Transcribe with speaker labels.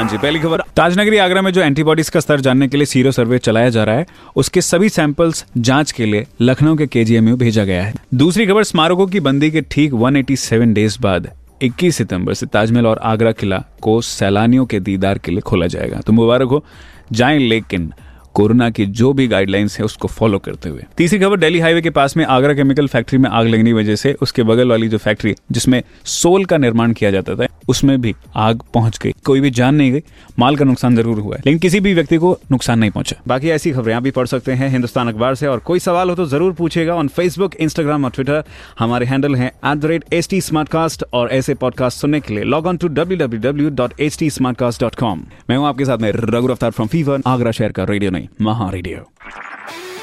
Speaker 1: हाँ जी, पहली खबर, ताजनगरी आगरा में जो एंटीबॉडीज का स्तर जानने के लिए सीरो सर्वे चलाया जा रहा है, उसके सभी सैंपल्स जाँच के लिए लखनऊ के केजीएमयू भेजा गया है। दूसरी खबर, स्मारकों की बंदी के ठीक 187 डेज़ बाद 21 सितंबर से ताजमहल और आगरा किला को सैलानियों के दीदार के लिए खोला जाएगा। तो मुबारक हो, जाए, लेकिन कोरोना की जो भी गाइडलाइंस है, उसको फॉलो करते हुए। तीसरी खबर, दिल्ली हाईवे के पास में आगरा केमिकल फैक्ट्री में आग लगने की वजह से उसके बगल वाली जो फैक्ट्री जिसमें सोल का निर्माण किया जाता था उसमें भी आग पहुँच गई। कोई भी जान नहीं गई। माल का नुकसान ज़रूर हुआ है, लेकिन किसी भी व्यक्ति को नुकसान नहीं पहुँचा। बाकी ऐसी खबरें आप भी पढ़ सकते हैं हिंदुस्तान अखबार से, और कोई सवाल हो तो ज़रूर पूछेगा ऑन फेसबुक इंस्टाग्राम और ट्विटर हमारे हैंडल है एट और ऐसे पॉडकास्ट सुनने के लिए लॉग ऑन टू डब्ल्यू मैं हूँ आपके साथ में रघु रफ्तार फ्रॉम फीवर आगरा शहर का रेडियो नहीं महा रेडियो